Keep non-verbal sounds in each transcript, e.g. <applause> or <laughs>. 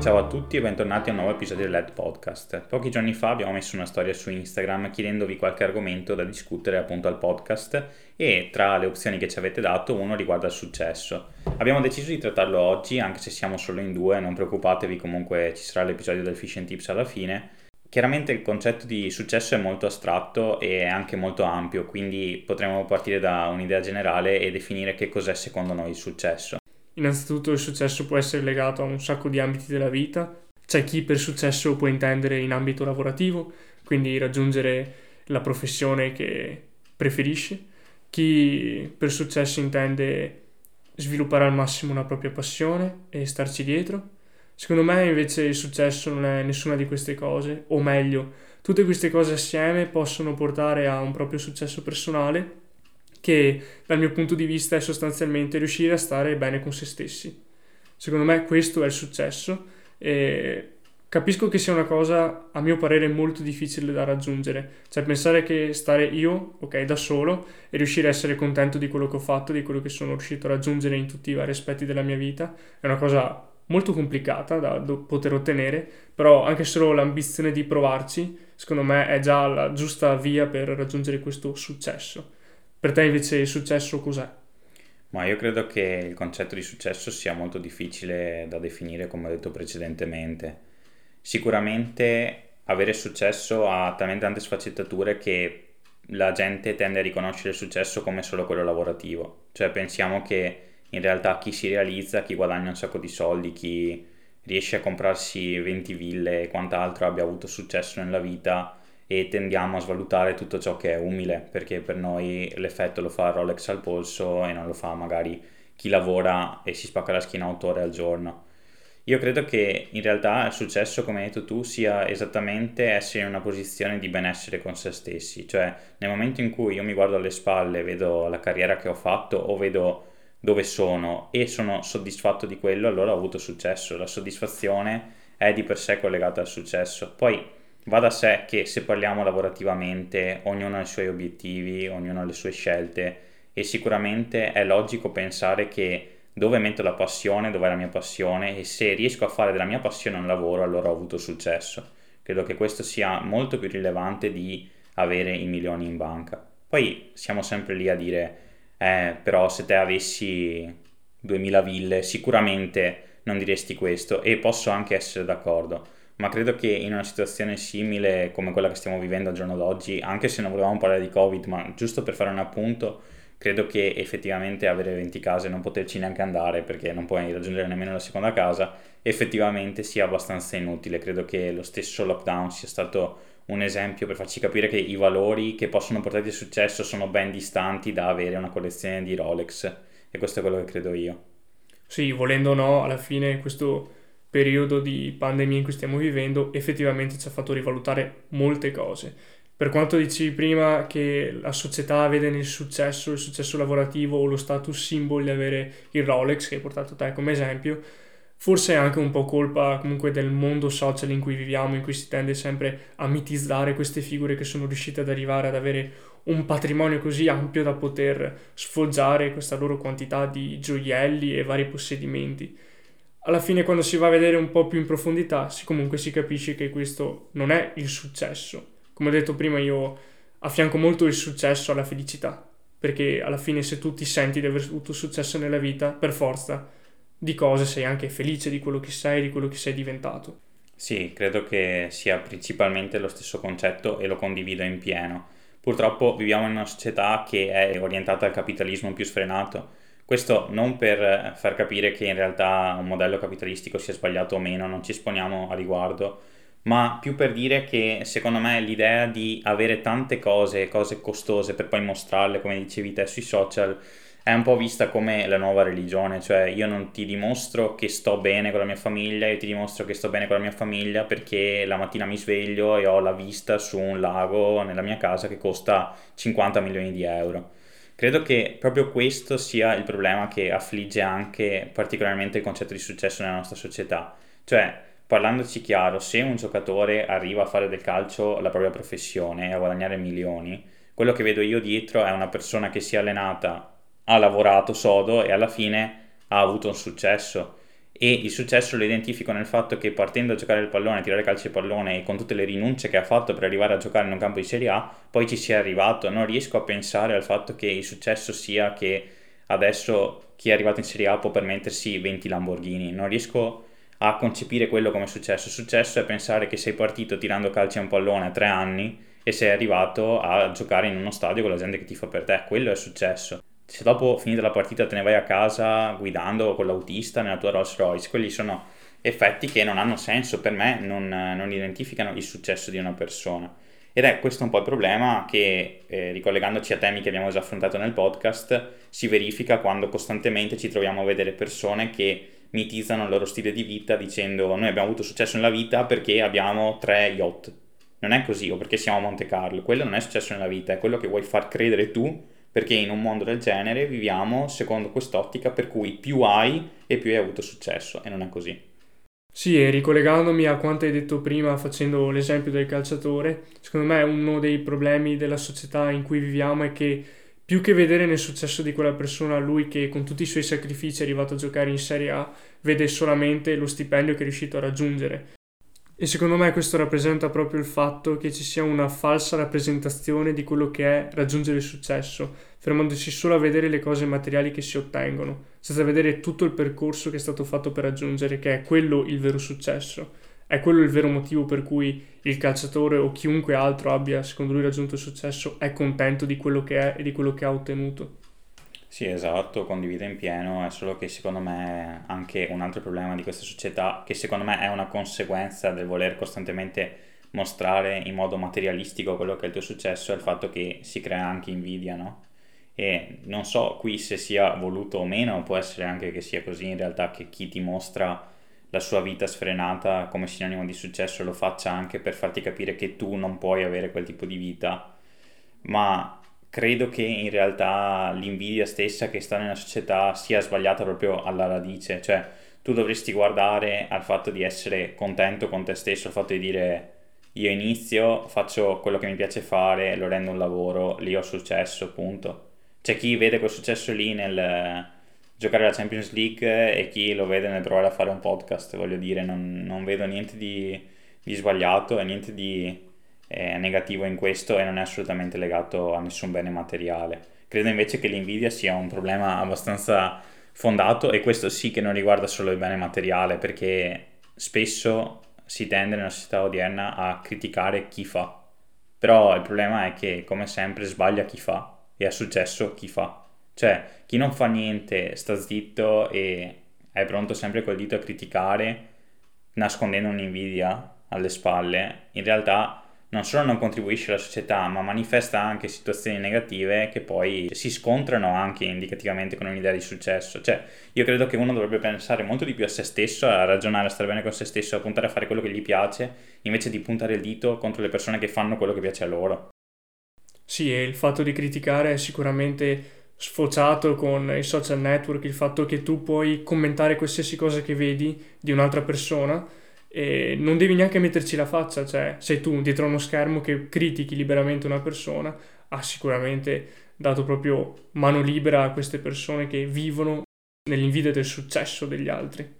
Ciao a tutti e bentornati a un nuovo episodio del LED Podcast. Pochi giorni fa abbiamo messo una storia su Instagram chiedendovi qualche argomento da discutere appunto al podcast e tra le opzioni che ci avete dato uno riguarda il successo. Abbiamo deciso di trattarlo oggi anche se siamo solo in due, non preoccupatevi comunque ci sarà l'episodio del Fish and Tips alla fine. Chiaramente il concetto di successo è molto astratto e anche molto ampio, quindi potremmo partire da un'idea generale e definire che cos'è secondo noi il successo. Innanzitutto il successo può essere legato a un sacco di ambiti della vita. C'è chi per successo può intendere in ambito lavorativo, quindi raggiungere la professione che preferisce. Chi per successo intende sviluppare al massimo una propria passione e starci dietro. Secondo me invece il successo non è nessuna di queste cose, o meglio, tutte queste cose assieme possono portare a un proprio successo personale che dal mio punto di vista è sostanzialmente riuscire a stare bene con se stessi. Secondo me questo è il successo e capisco che sia una cosa a mio parere molto difficile da raggiungere, cioè pensare che stare io, ok, da solo e riuscire a essere contento di quello che ho fatto, di quello che sono riuscito a raggiungere in tutti i vari aspetti della mia vita, è una cosa molto complicata da poter ottenere, però anche solo l'ambizione di provarci, secondo me è già la giusta via per raggiungere questo successo. Per te invece il successo cos'è? Ma io credo che il concetto di successo sia molto difficile da definire, come ho detto precedentemente. Sicuramente avere successo ha talmente tante sfaccettature che la gente tende a riconoscere il successo come solo quello lavorativo. Cioè pensiamo che in realtà chi si realizza, chi guadagna un sacco di soldi, chi riesce a comprarsi 20 ville e quant'altro abbia avuto successo nella vita, e tendiamo a svalutare tutto ciò che è umile perché per noi l'effetto lo fa Rolex al polso e non lo fa magari chi lavora e si spacca la schiena 8 ore al giorno. Io credo che in realtà il successo, come hai detto tu, sia esattamente essere in una posizione di benessere con se stessi, cioè nel momento in cui io mi guardo alle spalle, vedo la carriera che ho fatto o vedo dove sono e sono soddisfatto di quello, allora ho avuto successo. La soddisfazione è di per sé collegata al successo. Poi Va da sé che se parliamo lavorativamente, ognuno ha i suoi obiettivi, ognuno ha le sue scelte e sicuramente è logico pensare che dove metto la passione, dov'è la mia passione e se riesco a fare della mia passione un lavoro, allora ho avuto successo. Credo che questo sia molto più rilevante di avere i milioni in banca. Poi siamo sempre lì a dire, eh, però se te avessi 2000 ville, sicuramente non diresti questo e posso anche essere d'accordo ma credo che in una situazione simile come quella che stiamo vivendo al giorno d'oggi, anche se non volevamo parlare di Covid, ma giusto per fare un appunto, credo che effettivamente avere 20 case e non poterci neanche andare perché non puoi raggiungere nemmeno la seconda casa, effettivamente sia abbastanza inutile. Credo che lo stesso lockdown sia stato un esempio per farci capire che i valori che possono portarti al successo sono ben distanti da avere una collezione di Rolex e questo è quello che credo io. Sì, volendo o no, alla fine questo periodo di pandemia in cui stiamo vivendo effettivamente ci ha fatto rivalutare molte cose. Per quanto dicevi prima che la società vede nel successo, il successo lavorativo o lo status symbol di avere il Rolex che hai portato te come esempio, forse è anche un po' colpa comunque del mondo social in cui viviamo, in cui si tende sempre a mitizzare queste figure che sono riuscite ad arrivare ad avere un patrimonio così ampio da poter sfoggiare questa loro quantità di gioielli e vari possedimenti alla fine quando si va a vedere un po' più in profondità si, comunque si capisce che questo non è il successo. Come ho detto prima io affianco molto il successo alla felicità, perché alla fine se tu ti senti di aver avuto successo nella vita, per forza di cose sei anche felice di quello che sei, di quello che sei diventato. Sì, credo che sia principalmente lo stesso concetto e lo condivido in pieno. Purtroppo viviamo in una società che è orientata al capitalismo più sfrenato questo non per far capire che in realtà un modello capitalistico sia sbagliato o meno, non ci esponiamo a riguardo, ma più per dire che secondo me l'idea di avere tante cose, cose costose per poi mostrarle, come dicevi te, sui social, è un po' vista come la nuova religione, cioè io non ti dimostro che sto bene con la mia famiglia, io ti dimostro che sto bene con la mia famiglia perché la mattina mi sveglio e ho la vista su un lago nella mia casa che costa 50 milioni di euro. Credo che proprio questo sia il problema che affligge anche particolarmente il concetto di successo nella nostra società. Cioè, parlandoci chiaro, se un giocatore arriva a fare del calcio la propria professione e a guadagnare milioni, quello che vedo io dietro è una persona che si è allenata ha lavorato sodo e alla fine ha avuto un successo. E il successo lo identifico nel fatto che partendo a giocare il pallone, a tirare calcio e pallone e con tutte le rinunce che ha fatto per arrivare a giocare in un campo di Serie A, poi ci sia arrivato. Non riesco a pensare al fatto che il successo sia che adesso chi è arrivato in Serie A può permettersi 20 Lamborghini. Non riesco a concepire quello come successo. Successo è pensare che sei partito tirando calcio e un pallone a tre anni e sei arrivato a giocare in uno stadio con la gente che ti fa per te. Quello è successo se dopo finita la partita te ne vai a casa guidando con l'autista nella tua Rolls Royce, quelli sono effetti che non hanno senso per me, non, non identificano il successo di una persona. Ed è questo un po' il problema che, eh, ricollegandoci a temi che abbiamo già affrontato nel podcast, si verifica quando costantemente ci troviamo a vedere persone che mitizzano il loro stile di vita dicendo noi abbiamo avuto successo nella vita perché abbiamo tre yacht. Non è così o perché siamo a Monte Carlo, quello non è successo nella vita, è quello che vuoi far credere tu perché in un mondo del genere viviamo secondo quest'ottica per cui più hai e più hai avuto successo e non è così. Sì, e ricollegandomi a quanto hai detto prima facendo l'esempio del calciatore, secondo me uno dei problemi della società in cui viviamo è che più che vedere nel successo di quella persona lui che con tutti i suoi sacrifici è arrivato a giocare in Serie A, vede solamente lo stipendio che è riuscito a raggiungere. E secondo me questo rappresenta proprio il fatto che ci sia una falsa rappresentazione di quello che è raggiungere il successo, fermandosi solo a vedere le cose materiali che si ottengono, senza vedere tutto il percorso che è stato fatto per raggiungere, che è quello il vero successo. È quello il vero motivo per cui il calciatore o chiunque altro abbia, secondo lui, raggiunto il successo, è contento di quello che è e di quello che ha ottenuto. Sì, esatto, condivido in pieno, è solo che secondo me anche un altro problema di questa società, che secondo me è una conseguenza del voler costantemente mostrare in modo materialistico quello che è il tuo successo, è il fatto che si crea anche invidia, no? E non so qui se sia voluto o meno, può essere anche che sia così in realtà che chi ti mostra la sua vita sfrenata come sinonimo di successo lo faccia anche per farti capire che tu non puoi avere quel tipo di vita, ma credo che in realtà l'invidia stessa che sta nella società sia sbagliata proprio alla radice, cioè tu dovresti guardare al fatto di essere contento con te stesso, al fatto di dire io inizio, faccio quello che mi piace fare, lo rendo un lavoro, lì ho successo, punto. C'è chi vede quel successo lì nel giocare la Champions League e chi lo vede nel provare a fare un podcast, voglio dire, non, non vedo niente di, di sbagliato e niente di è negativo in questo e non è assolutamente legato a nessun bene materiale. Credo invece che l'invidia sia un problema <laughs> abbastanza fondato e questo sì che non riguarda solo il bene materiale perché spesso si tende nella società odierna a criticare chi fa. Però il problema è che come sempre sbaglia chi fa e ha successo chi fa. Cioè chi non fa niente sta zitto e è pronto sempre col dito a criticare nascondendo un'invidia alle spalle, in realtà non solo non contribuisce alla società, ma manifesta anche situazioni negative che poi si scontrano anche indicativamente con un'idea di successo. Cioè, io credo che uno dovrebbe pensare molto di più a se stesso, a ragionare, a stare bene con se stesso, a puntare a fare quello che gli piace, invece di puntare il dito contro le persone che fanno quello che piace a loro. Sì, e il fatto di criticare è sicuramente sfociato con i social network, il fatto che tu puoi commentare qualsiasi cosa che vedi di un'altra persona e non devi neanche metterci la faccia, cioè sei tu dietro uno schermo che critichi liberamente una persona, ha sicuramente dato proprio mano libera a queste persone che vivono nell'invidia del successo degli altri.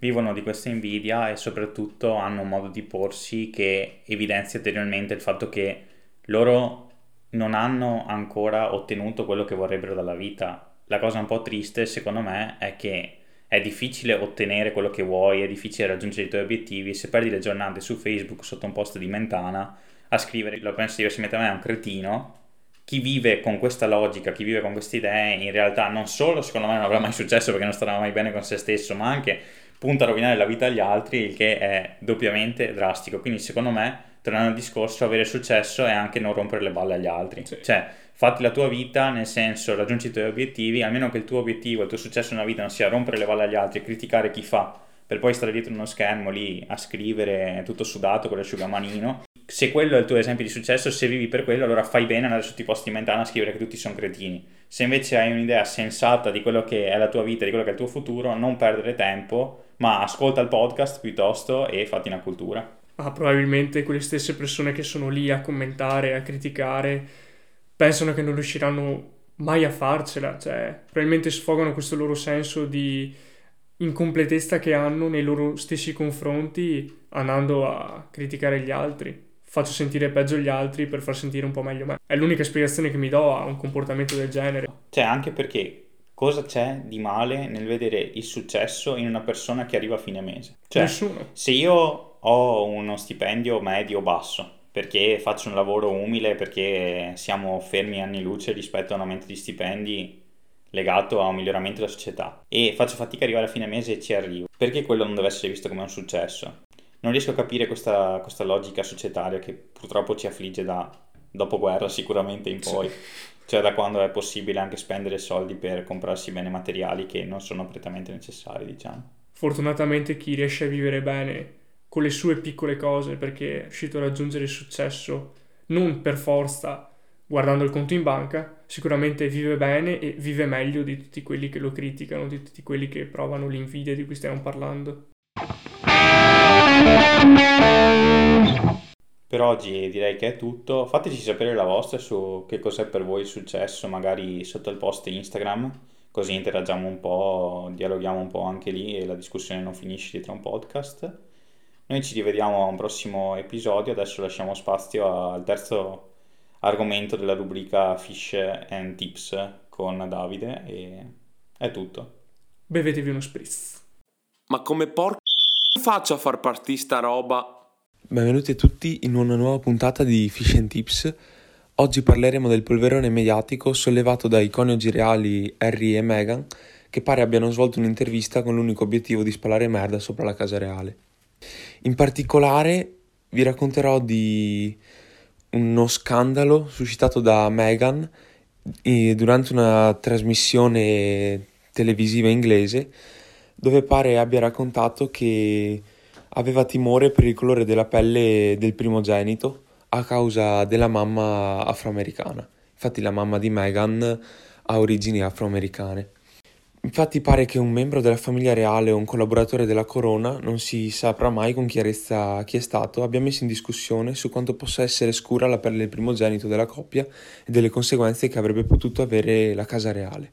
Vivono di questa invidia e soprattutto hanno un modo di porsi che evidenzia ulteriormente il fatto che loro non hanno ancora ottenuto quello che vorrebbero dalla vita. La cosa un po' triste, secondo me, è che è difficile ottenere quello che vuoi, è difficile raggiungere i tuoi obiettivi, se perdi le giornate su Facebook sotto un post di Mentana a scrivere, lo penso diversamente a me, è un cretino, chi vive con questa logica, chi vive con queste idee, in realtà non solo secondo me non avrà mai successo perché non starà mai bene con se stesso, ma anche punta a rovinare la vita agli altri, il che è doppiamente drastico. Quindi secondo me tornando al discorso, avere successo è anche non rompere le balle agli altri. Sì. Cioè, fatti la tua vita, nel senso, raggiungi i tuoi obiettivi, almeno che il tuo obiettivo, il tuo successo nella vita non sia rompere le balle agli altri, criticare chi fa, per poi stare dietro uno schermo lì a scrivere tutto sudato con l'asciugamanino. Se quello è il tuo esempio di successo, se vivi per quello, allora fai bene andare sotto i posti mentali a scrivere che tutti sono cretini. Se invece hai un'idea sensata di quello che è la tua vita, di quello che è il tuo futuro, non perdere tempo, ma ascolta il podcast piuttosto e fatti una cultura. Ah, probabilmente quelle stesse persone che sono lì a commentare, a criticare, pensano che non riusciranno mai a farcela, cioè probabilmente sfogano questo loro senso di incompletezza che hanno nei loro stessi confronti andando a criticare gli altri. Faccio sentire peggio gli altri per far sentire un po' meglio me. È l'unica spiegazione che mi do a un comportamento del genere. Cioè, anche perché cosa c'è di male nel vedere il successo in una persona che arriva a fine mese? Cioè, Nessuno. se io ho uno stipendio medio basso perché faccio un lavoro umile, perché siamo fermi anni luce rispetto a un aumento di stipendi legato a un miglioramento della società e faccio fatica ad arrivare a fine mese e ci arrivo, perché quello non deve essere visto come un successo? Non riesco a capire questa, questa logica societaria che purtroppo ci affligge da dopoguerra sicuramente in poi, cioè da quando è possibile anche spendere soldi per comprarsi beni materiali che non sono prettamente necessari, diciamo. Fortunatamente chi riesce a vivere bene con le sue piccole cose perché è riuscito a raggiungere il successo non per forza guardando il conto in banca, sicuramente vive bene e vive meglio di tutti quelli che lo criticano, di tutti quelli che provano l'invidia di cui stiamo parlando. Per oggi direi che è tutto. Fateci sapere la vostra su che cos'è per voi il successo, magari sotto il post Instagram, così interagiamo un po', dialoghiamo un po' anche lì e la discussione non finisce dietro un podcast. Noi ci rivediamo a un prossimo episodio, adesso lasciamo spazio al terzo argomento della rubrica Fish and Tips con Davide e è tutto. Bevetevi uno spritz. Ma come porco faccio a far partire sta roba? Benvenuti a tutti in una nuova puntata di Fish and Tips. Oggi parleremo del polverone mediatico sollevato dai coniugi reali Harry e Meghan, che pare abbiano svolto un'intervista con l'unico obiettivo di spalare merda sopra la casa reale. In particolare vi racconterò di uno scandalo suscitato da Meghan durante una trasmissione televisiva inglese dove pare abbia raccontato che aveva timore per il colore della pelle del primogenito a causa della mamma afroamericana. Infatti la mamma di Meghan ha origini afroamericane. Infatti pare che un membro della famiglia reale o un collaboratore della corona, non si saprà mai con chiarezza chi è stato, abbia messo in discussione su quanto possa essere scura la pelle del primogenito della coppia e delle conseguenze che avrebbe potuto avere la casa reale.